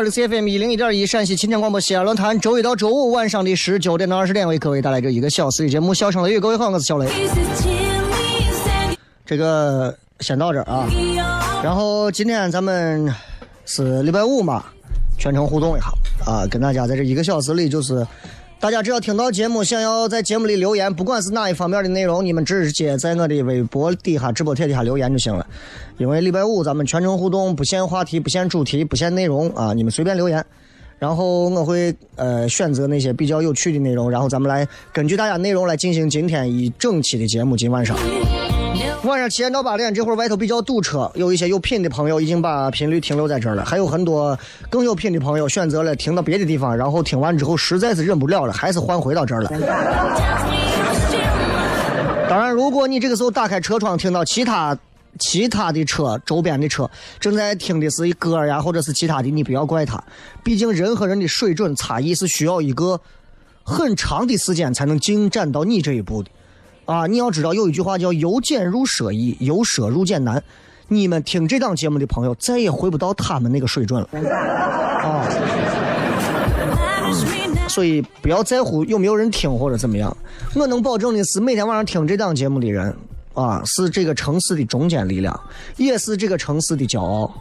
好，这是 FM 一零一点一陕西秦腔广播西安论坛，周一到周五晚上的十九点到二十点为各位带来这一个小时的节目《笑声雷雨》。各位好，我是小雷。这个先到这儿啊，然后今天咱们是礼拜五嘛，全程互动一下啊，跟大家在这一个小时里，就是大家只要听到节目，想要在节目里留言，不管是哪一方面的内容，你们直接在我的微博底下、直播贴底下留言就行了。因为礼拜五咱们全程互动，不限话题、不限主题、不限内容啊，你们随便留言，然后我会呃选择那些比较有趣的内容，然后咱们来根据大家内容来进行今天一整期的节目。今晚上晚上七点到八点，这会儿外头比较堵车，有一些有品的朋友已经把频率停留在这儿了，还有很多更有品的朋友选择了停到别的地方，然后听完之后实在是忍不了了，还是换回到这儿了。当然，如果你这个时候打开车窗，听到其他其他的车周边的车正在听的是歌呀，或者是其他的，你不要怪他，毕竟人和人的水准差异是需要一个很长的时间才能进展到你这一步的。啊，你要知道有一句话叫“由俭入奢易，由奢入俭难”。你们听这档节目的朋友，再也回不到他们那个水准了。啊，所以不要在乎有没有人听或者怎么样。我能保证的是，每天晚上听这档节目的人，啊，是这个城市的中坚力量，也是这个城市的骄傲。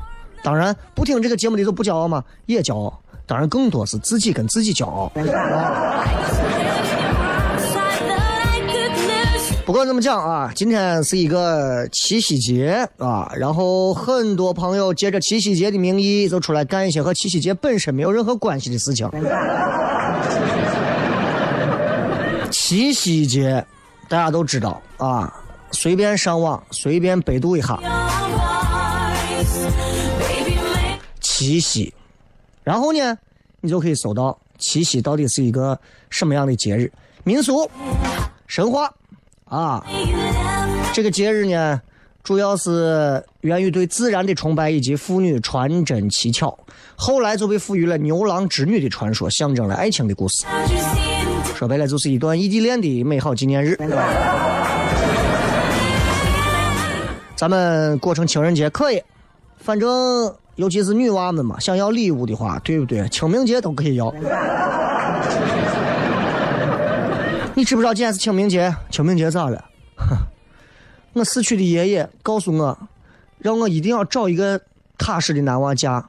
当然，不听这个节目的就不骄傲吗？也骄傲。当然，更多是自己跟自己骄傲。不管怎么讲啊，今天是一个七夕节啊，然后很多朋友借着七夕节的名义，就出来干一些和七夕节本身没有任何关系的事情。七夕节大家都知道啊，随便上网随便百度一下，七夕，然后呢，你就可以搜到七夕到底是一个什么样的节日，民俗、神话。啊，这个节日呢，主要是源于对自然的崇拜以及妇女传真乞巧，后来就被赋予了牛郎织女的传说，象征了爱情的故事。说白了，就是一段异地恋的美好纪念日。咱们过成情人节可以，反正尤其是女娃们嘛，想要礼物的话，对不对？清明节都可以要。你知不知道今天是清明节？清明节咋了？我死去的爷爷告诉我，让我一定要找一个踏实的男娃嫁。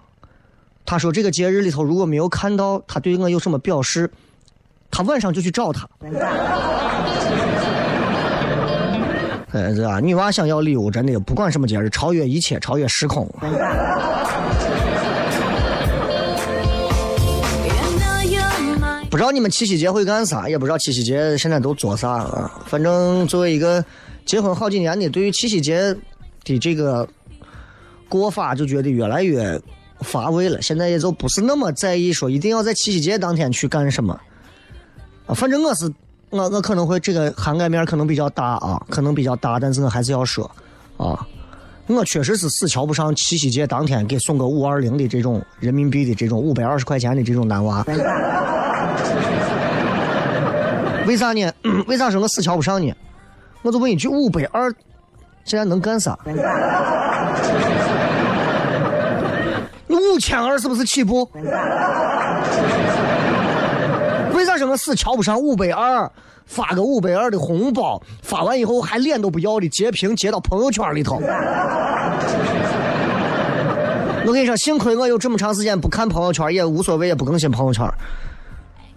他说这个节日里头如果没有看到他对我有什么表示，他晚上就去找他。哎，这啊，女娃想要礼物，真的不管什么节日，超越一切，超越时空。不知道你们七夕节会干啥，也不知道七夕节现在都做啥啊。反正作为一个结婚好几年的，对于七夕节的这个过法就觉得越来越乏味了。现在也就不是那么在意说一定要在七夕节当天去干什么啊。反正我是我我可能会这个涵盖面可能比较大啊，可能比较大，但是我还是要说啊，我确实是死瞧不上七夕节当天给送个五二零的这种人民币的这种五百二十块钱的这种男娃。为啥呢？为啥说我死瞧不上呢？我就问一句，五百二现在能干啥？你五千二是不是起步？为啥说我死瞧不上五百二？发个五百二的红包，发完以后还脸都不要的截屏截到朋友圈里头。我跟你说，幸亏我有这么长时间不看朋友圈，也无所谓，也不更新朋友圈。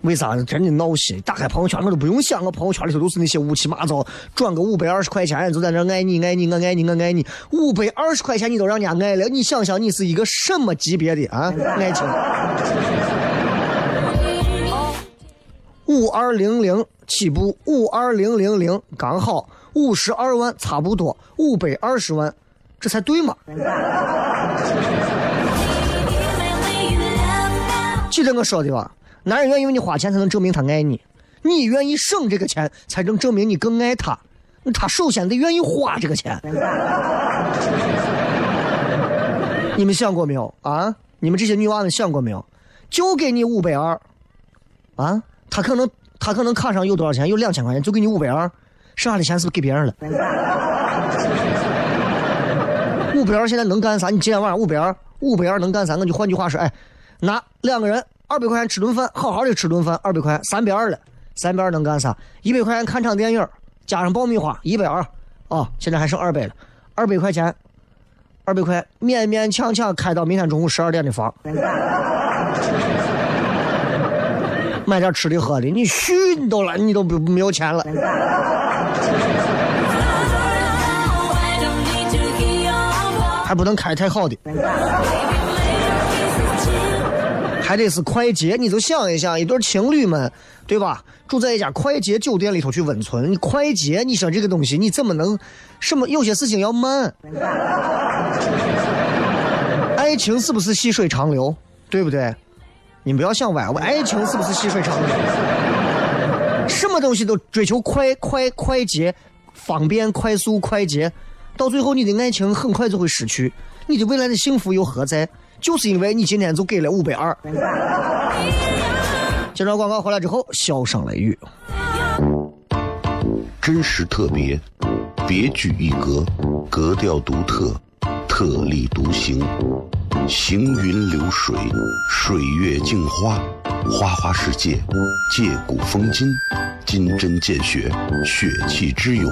为啥？真的闹心！打开朋友圈，我都不用想，我朋友圈里头都是那些乌七八糟，转个五百二十块钱就在那爱你爱你我爱你我爱你，五百二十块钱你都让人家爱了，你想想你是一个什么级别的啊？爱情？五二零零起步，五二零零零刚好五十二万，差不多五百二十万，这才对嘛？记得我说的吧？男人愿意为你花钱，才能证明他爱你；你愿意省这个钱，才能证明你更爱他。他首先得愿意花这个钱。你们想过没有啊？你们这些女娃们想过没有？就给你五百二，啊？他可能他可能卡上有多少钱？有两千块钱，就给你五百二，剩下的钱是不是给别人了？五百二现在能干啥？你今天晚上五百二，五百二能干啥？我就换句话说，哎，拿两个人。二百块钱吃顿饭，好好的吃顿饭，二百块三百二了，三百二能干啥？一百块钱看场电影，加上爆米花，一百二，哦，现在还剩二百了，二百块钱，二百块勉勉强强开到明天中午十二点的房，买点吃的喝的，你虚你都了，你都不没有钱了，还不能开太好的。还得是快捷，你就想一想，一对情侣们，对吧？住在一家快捷酒店里头去温存，你快捷，你说这个东西你怎么能？什么？有些事情要慢。爱情是不是细水长流？对不对？你不要想歪，爱情是不是细水长流？什么东西都追求快快快捷、方便、快速、快捷，到最后你的爱情很快就会失去，你的未来的幸福又何在？就是因为你今天就给了五百二。接着广告回来之后，笑声雷雨，真实特别，别具一格，格调独特，特立独行，行云流水，水月镜花，花花世界，借古风今，金针见血，血气之勇。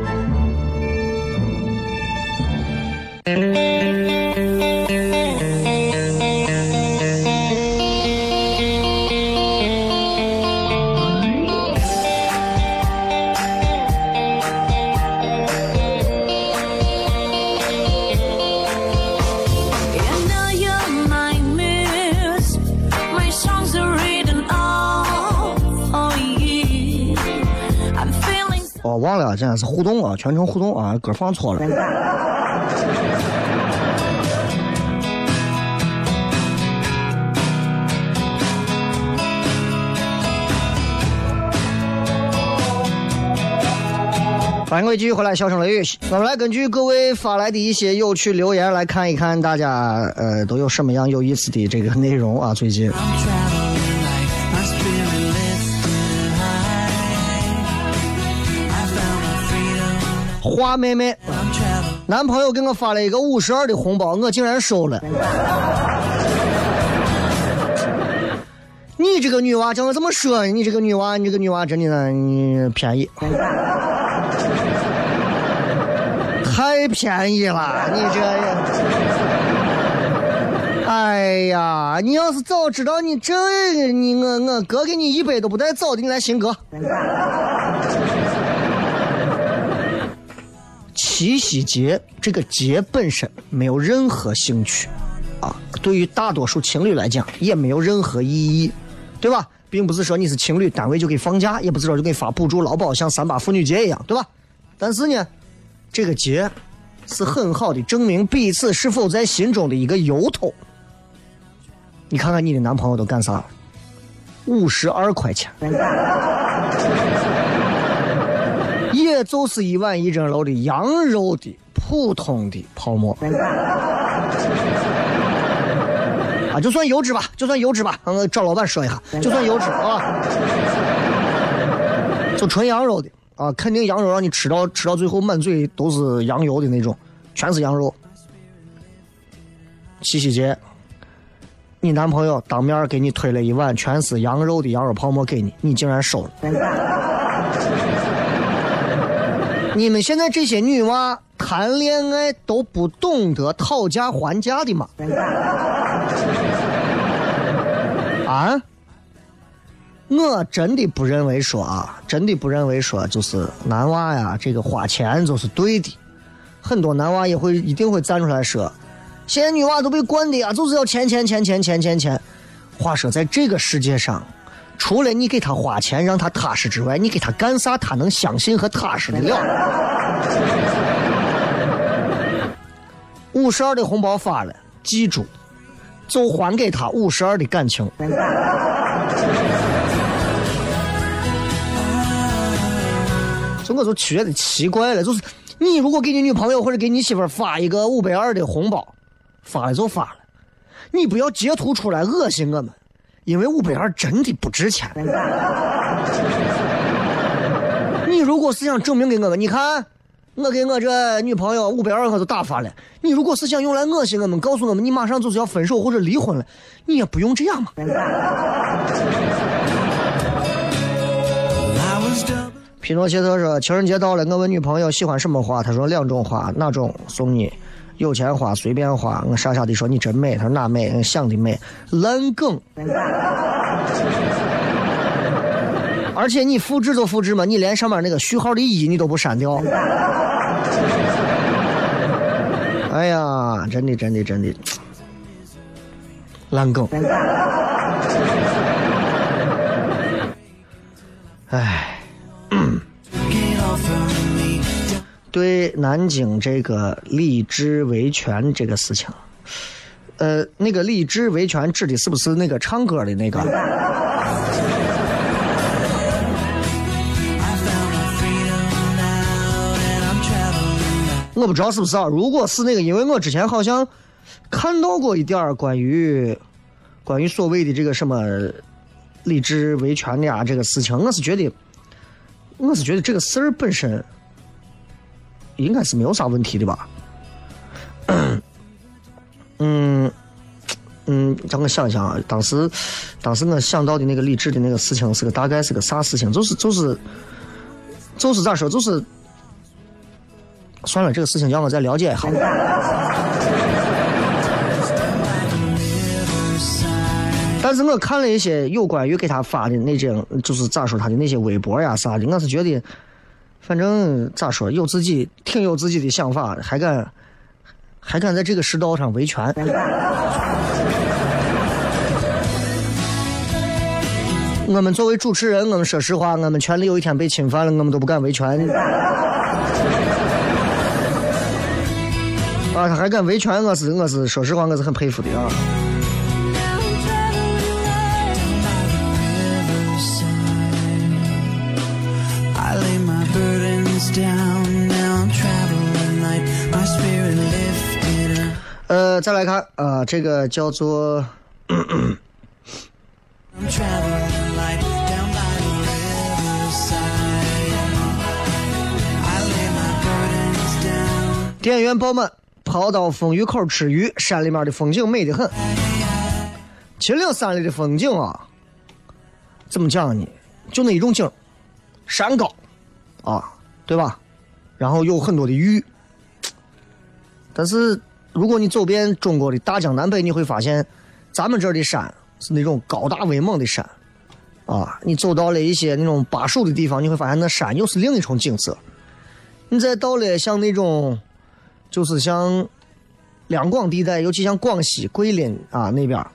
现在是互动啊，全程互动啊，歌放错了。欢迎各位继续回来，笑声雷雨。我们来根据各位发来的一些有趣留言来看一看大家呃都有什么样有意思的这个内容啊，最近。花妹妹，男朋友给我发了一个五十二的红包，我竟然收了。你这个女娃，叫我怎么说？你这个女娃，你这个女娃真的呢，你便宜。太便宜了，你这！哎呀，你要是早知道你这，你我我哥给你一杯都不带走的，你来新哥。七夕节这个节本身没有任何兴趣，啊，对于大多数情侣来讲也没有任何意义，对吧？并不是说你是情侣，单位就给放假，也不是说就给你发补助劳保，像三八妇女节一样，对吧？但是呢，这个节。是很好的证明彼此是否在心中的一个由头。你看看你的男朋友都干啥？五十二块钱，也就是一碗一蒸楼的羊肉的普通的泡馍。啊，就算油脂吧，就算油脂吧，我找老板说一下，就算油脂啊，就纯羊肉的。啊，肯定羊肉让你吃到吃到最后满嘴都是羊油的那种，全是羊肉。七夕节，你男朋友当面给你推了一碗全是羊肉的羊肉泡馍给你，你竟然收了。你们现在这些女娃谈恋爱都不懂得讨价还价的吗？啊？我真的不认为说啊，真的不认为说就是男娃呀，这个花钱就是对的。很多男娃也会一定会站出来说，现在女娃都被惯的呀，就是要钱钱钱钱钱钱钱。话说在这个世界上，除了你给他花钱让他踏实之外，你给他干啥他能相信和踏实的了？五十二的红包发了，记住，就还给他五十二的感情。我就觉得奇怪了，就是你如果给你女朋友或者给你媳妇发一个五百二的红包，发了就发了，你不要截图出来恶心我们，因为五百二真的不值钱。你如果是想证明给我们，你看我给我这女朋友五百二我都打发了，你如果是想用来恶心我们，告诉我们你马上就是要分手或者离婚了，你也不用这样嘛。匹诺切特说：“情人节到了，我问女朋友喜欢什么花，她说两种花，哪种送你？有钱花，随便花。我傻傻的说你真美，他说哪美？想的美，烂梗。而且你复制就复制嘛，你连上面那个序号的一你都不删掉。哎呀，真的真的真的，烂梗。哎。”对南京这个李治维权这个事情，呃，那个李治维权指的是不是那个唱歌的那个？我不知道是不是啊。如果是那个，因为我之前好像看到过一点关于关于所谓的这个什么李治维权的啊这个事情，我是觉得，我是觉得这个事儿本身。应该是没有啥问题的吧？嗯嗯，让我想一想啊，当时当时我想到的那个励志的那个事情是个大概是个啥事情？就是就是就是咋说？就是算了，这个事情让我再了解一下。但是我看了一些有关于给他发的那种，就是咋说他的那些微博呀啥的，我是觉得。反正咋说，有自己挺有自己的想法，还敢还敢在这个世道上维权。我们作为主持人，我们说实话，我们权利有一天被侵犯了，我们都不敢维权。啊，他还敢维权，我是我是说实话，我是很佩服的啊。再来看，呃，这个叫做。店员爆满，跑到风雨口吃鱼。山里面的风景美得很。秦岭山里的风景啊，怎么讲呢？就那一种景，山高啊，对吧？然后有很多的玉。但是如果你走遍中国的大江南北，你会发现，咱们这儿的山是那种高大威猛的山啊。你走到了一些那种巴蜀的地方，你会发现那山又是另一重景色。你再到了像那种。就是像两广地带，尤其像广西桂林啊那边，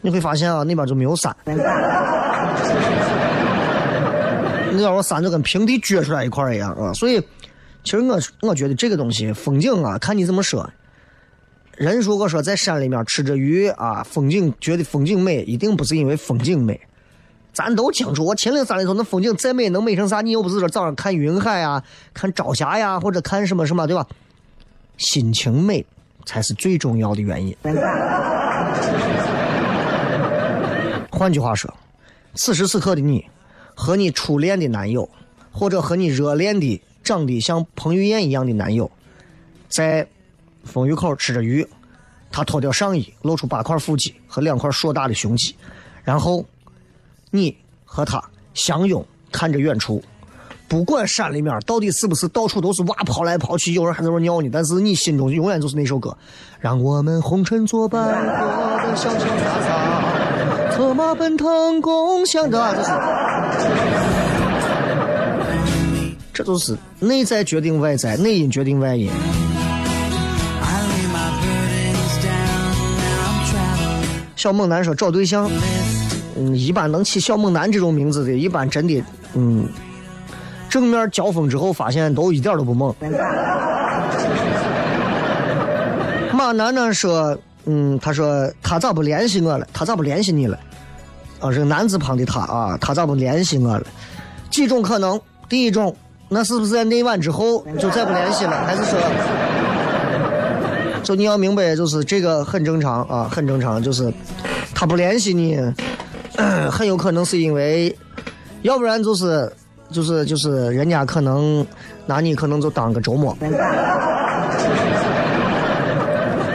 你会发现啊，那边就没有山，那边我山就跟平地撅出来一块一样啊。所以，其实我我觉得这个东西风景啊，看你怎么说。人如果说在山里面吃着鱼啊，风景觉得风景美，一定不是因为风景美。咱都清楚，我秦岭山里头那风景再美，能美成啥？你又不是说早上看云海啊，看朝霞呀，或者看什么什么，对吧？心情美才是最重要的原因。换句话说，此时此刻的你，和你初恋的男友，或者和你热恋的、长得像彭于晏一样的男友，在风雨口吃着鱼，他脱掉上衣，露出八块腹肌和两块硕大的胸肌，然后你和他相拥，看着远处。不管山里面到底是不是到处都是蛙跑来跑去，有人还在那尿呢，但是你心中永远就是那首歌，让我们红尘作伴，过得潇潇洒洒，策马奔腾共享的，这是，这都是内在决定外在，内因决定外因。小猛男说找对象，嗯，一般能起小猛男这种名字的，一般真的，嗯。正面交锋之后，发现都一点都不猛。马楠楠说：“嗯，他说他咋不联系我了？他咋不联系你了？啊，这个男字旁的他啊，他咋不联系我了？几种可能？第一种，那是不是在那晚之后就再不联系了？还是说，就你要明白，就是这个很正常啊，很正常，就是他不联系你，很有可能是因为，要不然就是。”就是就是，人家可能拿你可能就当个周末，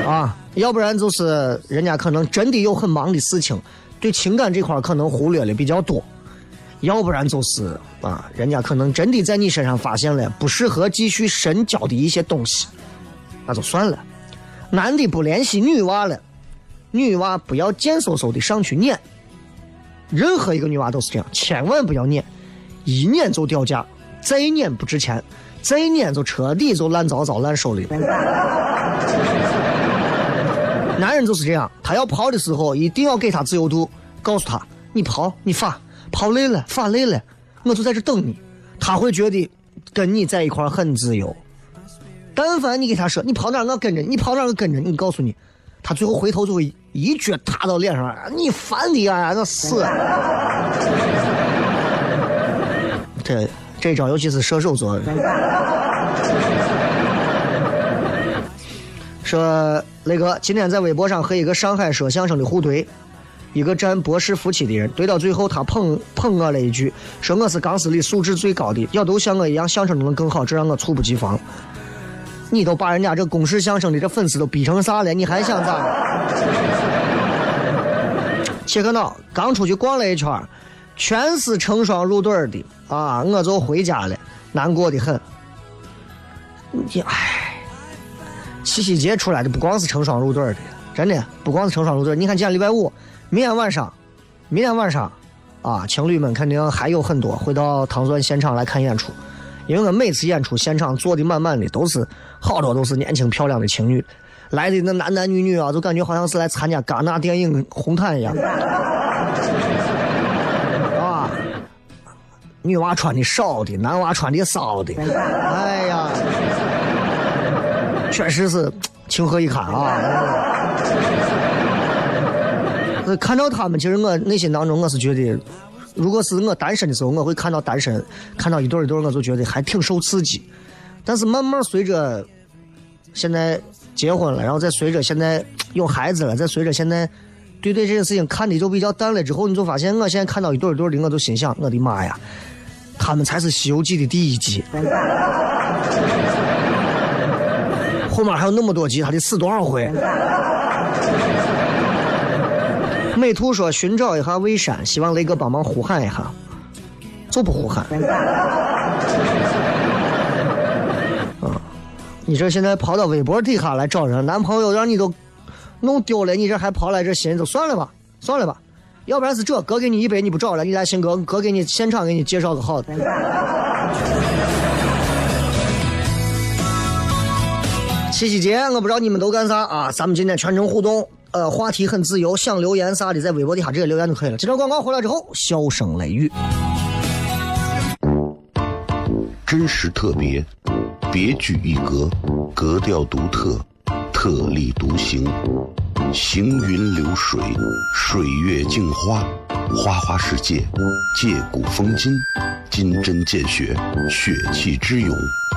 啊，要不然就是人家可能真的有很忙的事情，对情感这块可能忽略的比较多，要不然就是啊，人家可能真的在你身上发现了不适合继续深交的一些东西，那就算了。男的不联系女娃了，女娃不要贱嗖嗖的上去撵，任何一个女娃都是这样，千万不要撵。一撵就掉价，再撵不值钱，再撵就彻底就烂糟糟烂手里。男人就是这样，他要跑的时候一定要给他自由度，告诉他你跑你发，跑累了发累了，我就在这等你。他会觉得跟你在一块很自由。但凡你给他说你跑哪我跟着你，跑哪我跟着你，告诉你，他最后回头就会一脚踏到脸上，你烦的呀，那死。这这招，尤其是射手座。说雷哥今天在微博上和一个上海说相声的互怼，一个占博士夫妻的人，怼到最后他捧捧我了一句，说我是钢丝里素质最高的，要都像我一样相声都能更好，这让我猝不及防。你都把人家这公式相声的这粉丝都逼成啥了？你还想咋？切克闹，刚出去逛了一圈。全是成双入对的啊！我就回家了，难过的很。你唉，七夕节出来的不光是成双入对的，真的不光是成双入对。你看今天礼拜五，明天晚上，明天晚上啊，情侣们肯定还有很多会到唐钻现场来看演出，因为我每次演出现场坐的满满的，都是好多都是年轻漂亮的情侣，来的那男男女女啊，就感觉好像是来参加戛纳电影红毯一样。啊女娃穿的少的，男娃穿的少的，哎呀，确实是情何以堪啊！看到他们，其实我内心当中我是觉得，如果是我单身的时候，我会看到单身，看到一对一对，我就觉得还挺受刺激。但是慢慢随着现在结婚了，然后再随着现在有孩子了，再随着现在对对这件事情看的就比较淡了之后，你就发现我现在看到一对一对的，我都心想，我的妈呀，他们才是《西游记》的第一集，后面还有那么多集，他得死多少回？美图说寻找一下魏山，希望雷哥帮忙呼喊一下，就不呼喊。啊，你这现在跑到微博底下来找人，男朋友让你都弄丢了，你这还跑来这寻，就算了吧，算了吧。要不然是这，哥给你一百你不找了，你来新哥，哥给你现场给你介绍个好的。七夕节，我不知道你们都干啥啊？咱们今天全程互动。呃，话题很自由，想留言啥的，在微博底下直接留言就可以了。这条广告回来之后，笑声雷雨，真实特别，别具一格，格调独特，特立独行，行云流水，水月镜花，花花世界，借古风今，金针见血，血气之勇。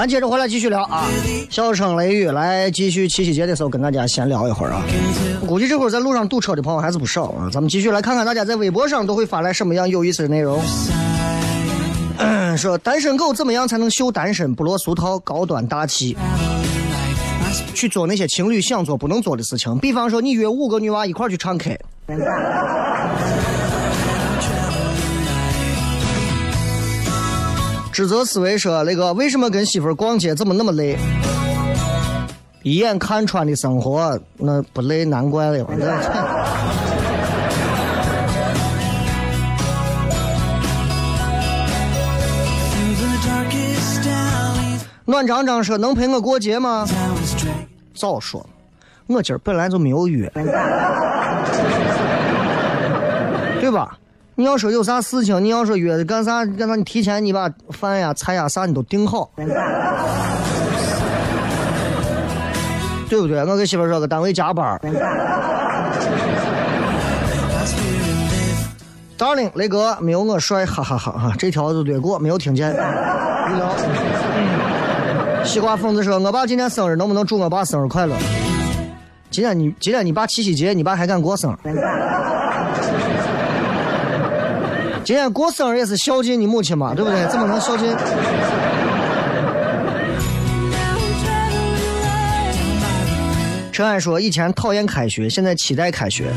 咱接着回来继续聊啊！笑声雷雨来继续七夕节的时候跟大家闲聊一会儿啊。估计这会儿在路上堵车的朋友还是不少啊。咱们继续来看看大家在微博上都会发来什么样有意思的内容。说单身狗怎么样才能秀单身不落俗套、高端大气？去做那些情侣想做不能做的事情，比方说你约五个女娃一块去唱 K。指责思维说：“那个为什么跟媳妇逛街怎么那么累？一眼看穿的生活，那不累难怪了。”暖张张说：“能陪我过节吗？”早说，我今儿本来就没有约，对吧？你要说有啥事情，你要说约干啥干啥，你提前你把饭呀、菜呀啥你都订好，对不对？我跟媳妇说，个单位加班。Darling，雷哥没有我帅，哈哈哈哈！这条就略过，没有听见。西瓜疯子说：“我爸今天生日，能不能祝我爸生日快乐？”今天你今天你爸七夕节，你爸还敢过生日？今天过生日也是孝敬你母亲嘛，对不对？怎么能孝敬？陈安说：“以前讨厌开学，现在期待开学。”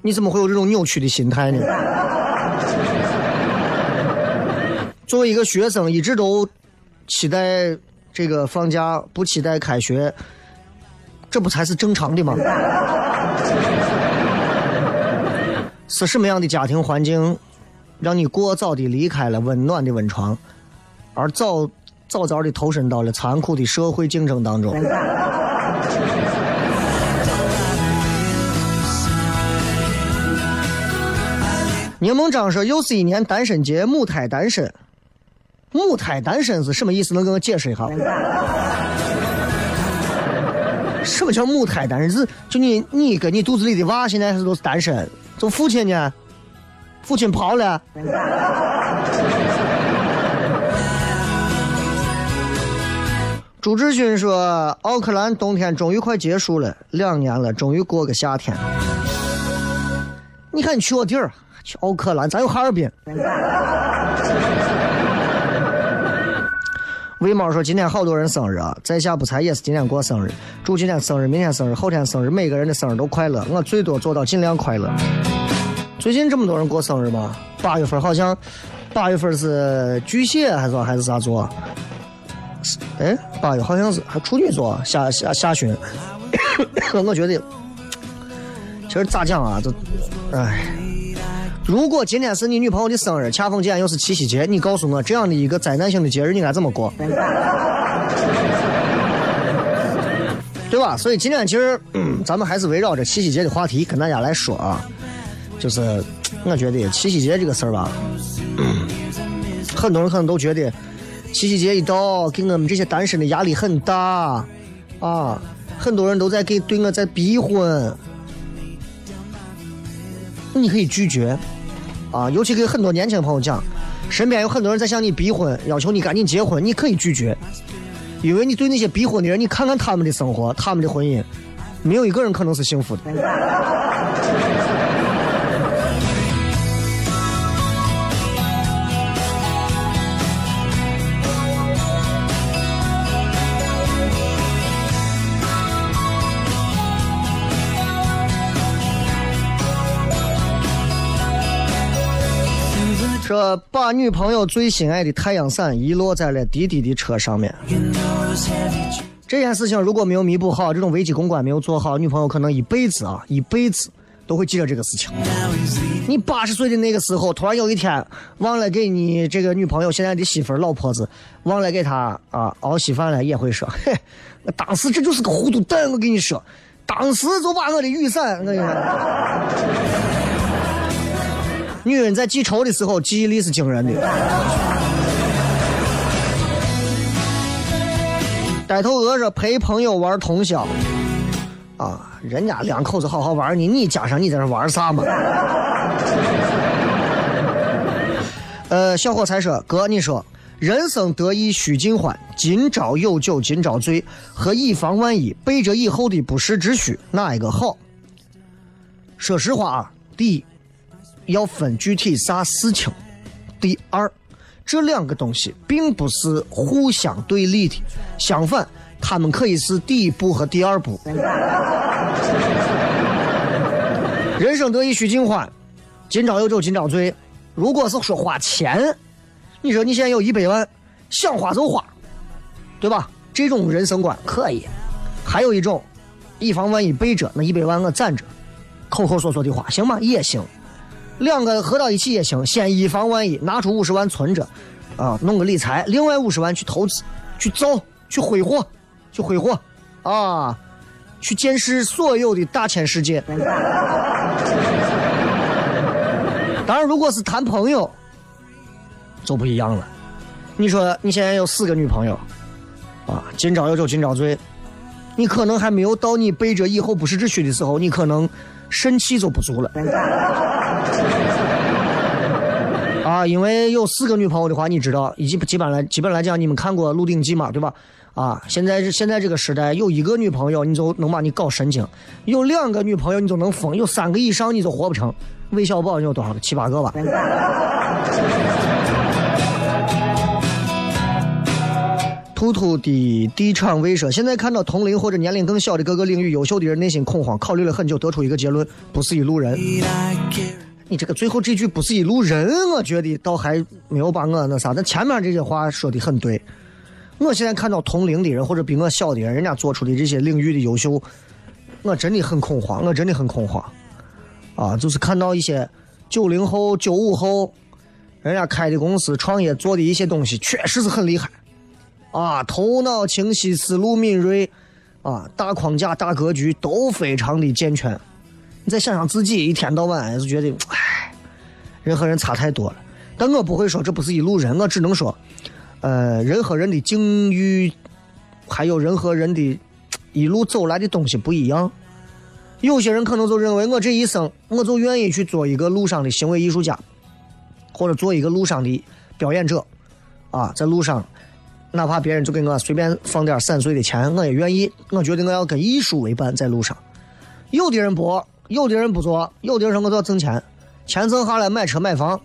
你怎么会有这种扭曲的心态呢？作为一个学生，一直都期待这个放假，不期待开学，这不才是正常的吗？是什么样的家庭环境，让你过早的离开了温暖的温床，而早早早的投身到了残酷的社会竞争当中。柠檬张说：“又是一年单身节，母胎单身。母胎单身是什么意思？能给我解释一下？什么叫母胎单身？是就你你跟你肚子里的娃现在是都是单身，走父亲呢？父亲跑了。”朱志勋说：“奥克兰冬天终于快结束了，两年了，终于过个夏天。你看你去我地儿。”去奥克兰，咱有哈尔滨。魏猫说：“今天好多人生日啊，在下不才也是今天过生日，祝今天生日、明天生日、后天生日，每个人的生日都快乐。我最多做到尽量快乐。最近这么多人过生日吗？八月份好像，八月份是巨蟹还是还是啥座？哎，八月好像是还处女座下下下旬。我觉得，其实咋讲啊，这，哎。”如果今天是你女朋友的生日，恰逢今天又是七夕节，你告诉我这样的一个灾难性的节日，你该怎么过？对吧？所以今天其实咱们还是围绕着七夕节的话题跟大家来说啊。就是我觉得七夕节这个事儿吧，很多人可能都觉得七夕节一到，给我们这些单身的压力很大啊。很多人都在给对我在逼婚，你可以拒绝。啊，尤其给很多年轻朋友讲，身边有很多人在向你逼婚，要求你赶紧结婚，你可以拒绝，因为你对那些逼婚的人，你看看他们的生活，他们的婚姻，没有一个人可能是幸福的。说把女朋友最心爱的太阳伞遗落在了滴滴的车上面。这件事情如果没有弥补好，这种危机公关没有做好，女朋友可能一辈子啊，一辈子都会记着这个事情。你八十岁的那个时候，突然有一天忘了给你这个女朋友现在的媳妇儿老婆子忘了给她啊熬稀饭了，也会说，嘿，当时这就是个糊涂蛋，我跟你说，当时就把我的雨伞，我跟你说。女人在记仇的时候，记忆力是惊人的。呆头鹅说陪朋友玩通宵，啊，人家两口子好好玩呢，你加上你在这玩啥嘛？呃，小伙才说哥，你说人生得意须尽欢，今朝有酒今朝醉，和以防万一备着以后的不时之需，哪一个好？说实话啊，第一。要分具体啥事情。第二，这两个东西并不是互相对立的，相反，他们可以是第一步和第二步。人生得意须尽欢，今朝有酒今朝醉。如果是说花钱，你说你现在有一百万，想花就花，对吧？这种人生观可以。还有一种，以防万一备着那一百万我攒着，口口说说的花行吗？也行。两个合到一起也行，先以防万一，拿出五十万存着，啊，弄个理财，另外五十万去投资，去造，去挥霍，去挥霍，啊，去见识所有的大千世界。当然，如果是谈朋友，就不一样了。你说你现在有四个女朋友，啊，今朝有酒今朝醉，你可能还没有到你背着以后不时之需的时候，你可能。肾气就不足了 啊！因为有四个女朋友的话，你知道，以及基本来基本来讲，你们看过《鹿鼎记》嘛，对吧？啊，现在是现在这个时代，有一个女朋友你就能把你搞神经，有两个女朋友你就能疯，有三个以上你都活不成。韦小宝你有多少个？七八个吧。突突的地场卫说，现在看到同龄或者年龄更小的各个领域优秀的人，内心恐慌，考虑了很久，得出一个结论：不是一路人。你这个最后这句不是一路人，我觉得倒还没有把我那啥。但前面这些话说的很对。我现在看到同龄的人或者比我小的人，人家做出的这些领域的优秀，我真的很恐慌，我真的很恐慌。啊，就是看到一些九零后、九五后，人家开的公司、创业做的一些东西，确实是很厉害，啊，头脑清晰，思路敏锐，啊，大框架、大格局都非常的健全。你再想想自己，一天到晚就觉得，唉，人和人差太多了。但我不会说这不是一路人，我只能说，呃，人和人的境遇，还有人和人的一路走来的东西不一样。有些人可能就认为我这一生，我就愿意去做一个路上的行为艺术家，或者做一个路上的表演者，啊，在路上，哪怕别人就给我随便放点散碎的钱，我也愿意。我觉得我要跟艺术为伴，在路上。有的人不，有的人不做，有的人说我都要挣钱，钱挣下来买车买房，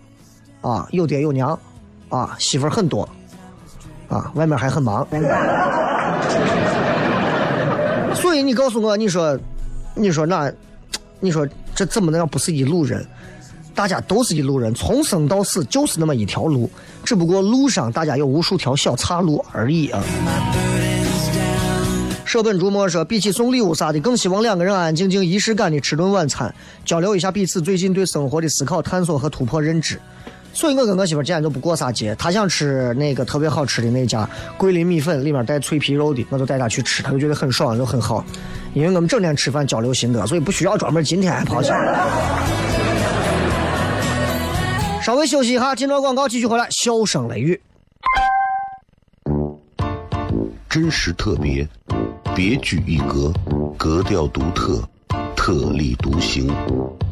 啊，有爹有娘，啊，媳妇很多，啊，外面还很忙。所以你告诉我，你说。你说那，你说这怎么能不是一路人？大家都是一路人，从生到死就是那么一条路，只不过路上大家有无数条小岔路而已啊。舍本逐末说，比起送礼物啥的，更希望两个人安安静静、仪式感的吃顿晚餐，交流一下彼此最近对生活的思考、探索和突破认知。所以我跟我媳妇今天就不过啥节，她想吃那个特别好吃的那家桂林米粉，里面带脆皮肉的，我就带她去吃，她就觉得很爽，就很好。因为我们整天吃饭交流心得，所以不需要专门今天还跑下。稍微休息一下，进段广告，继续回来，笑声雷雨，真实特别，别具一格，格调独特，特立独行。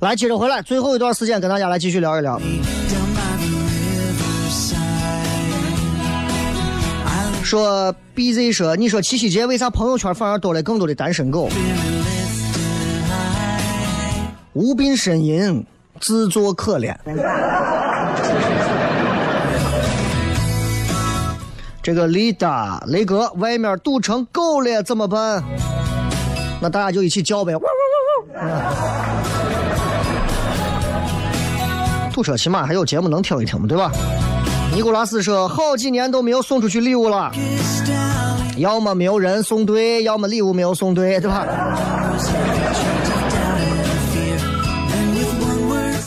来，接着回来，最后一段时间跟大家来继续聊一聊。说 BZ 说，你说七夕节为啥朋友圈反而多了更多的单身狗？无病呻吟，自作可怜。这个雷达雷哥，外面堵成狗了，怎么办？那大家就一起叫呗。堵车起码还有节目能听一听嘛，对吧？尼古拉斯说，好几年都没有送出去礼物了，要么没有人送对，要么礼物没有送对，对吧？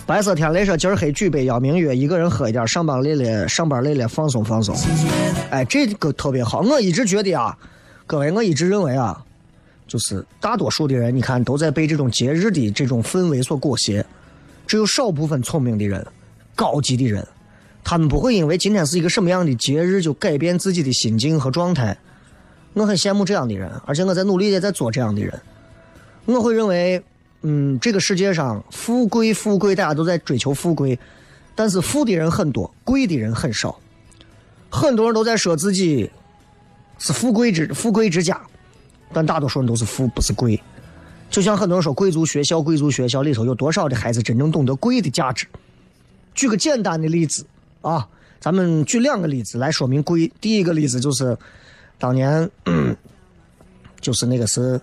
白色天雷说，今儿黑举杯邀明月，一个人喝一点，上班累了，上班累了放松放松。哎，这个特别好，我一直觉得啊，各位，我一直认为啊，就是大多数的人，你看都在被这种节日的这种氛围所裹挟。只有少部分聪明的人、高级的人，他们不会因为今天是一个什么样的节日就改变自己的心境和状态。我很羡慕这样的人，而且我在努力的在做这样的人。我会认为，嗯，这个世界上富贵富贵，大家都在追求富贵，但是富的人很多，贵的人很少。很多人都在说自己是富贵之富贵之家，但大多数人都是富，不是贵。就像很多人说，贵族学校，贵族学校里头有多少的孩子真正懂得贵的价值？举个简单的例子啊，咱们举两个例子来说明贵。第一个例子就是当年，就是那个是。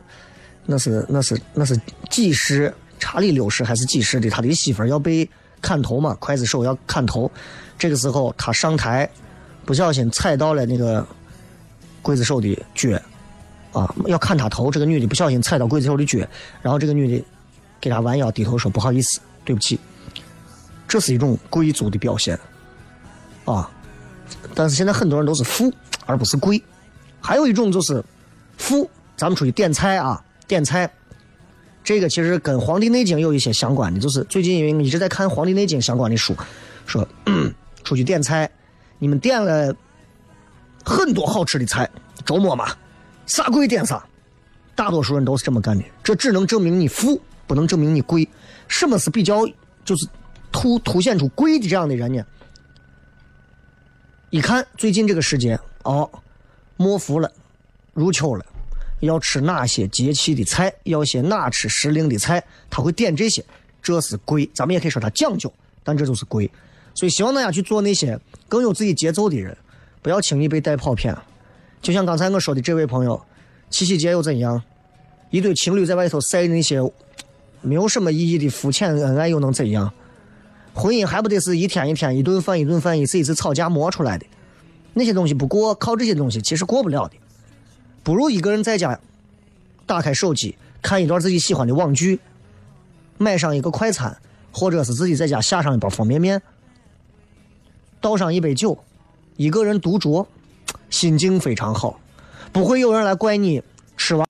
那是那是那是几世查理六世还是几世的？他的媳妇要被砍头嘛？刽子手要砍头，这个时候他上台，不小心踩到了那个刽子手的脚，啊，要砍他头。这个女的不小心踩到刽子手的脚，然后这个女的给他弯腰低头说：“不好意思，对不起。”这是一种贵族的表现，啊！但是现在很多人都是富而不是贵。还有一种就是富，咱们出去点菜啊。点菜，这个其实跟《黄帝内经》有一些相关的，就是最近因为一直在看《黄帝内经》相关的书，说出去点菜，你们点了很多好吃的菜，周末嘛，啥贵点啥，大多数人都是这么干的。这只能证明你富，不能证明你贵。什么是比较就是凸凸显出贵的这样的人呢？一看最近这个时节，哦，末伏了，入秋了。要吃哪些节气的菜，要些哪吃时令的菜，他会点这些，这是贵。咱们也可以说他讲究，但这就是贵。所以希望大家去做那些更有自己节奏的人，不要轻易被带跑偏。就像刚才我说的这位朋友，七夕节又怎样？一对情侣在外头晒那些没有什么意义的肤浅恩爱又能怎样？婚姻还不得是一天一天、一顿饭一顿饭、一次一次吵架磨出来的？那些东西不过，靠这些东西其实过不了的。不如一个人在家，打开手机看一段自己喜欢的网剧，买上一个快餐，或者是自己在家下上一包方便面，倒上一杯酒，一个人独酌，心境非常好，不会有人来怪你吃完。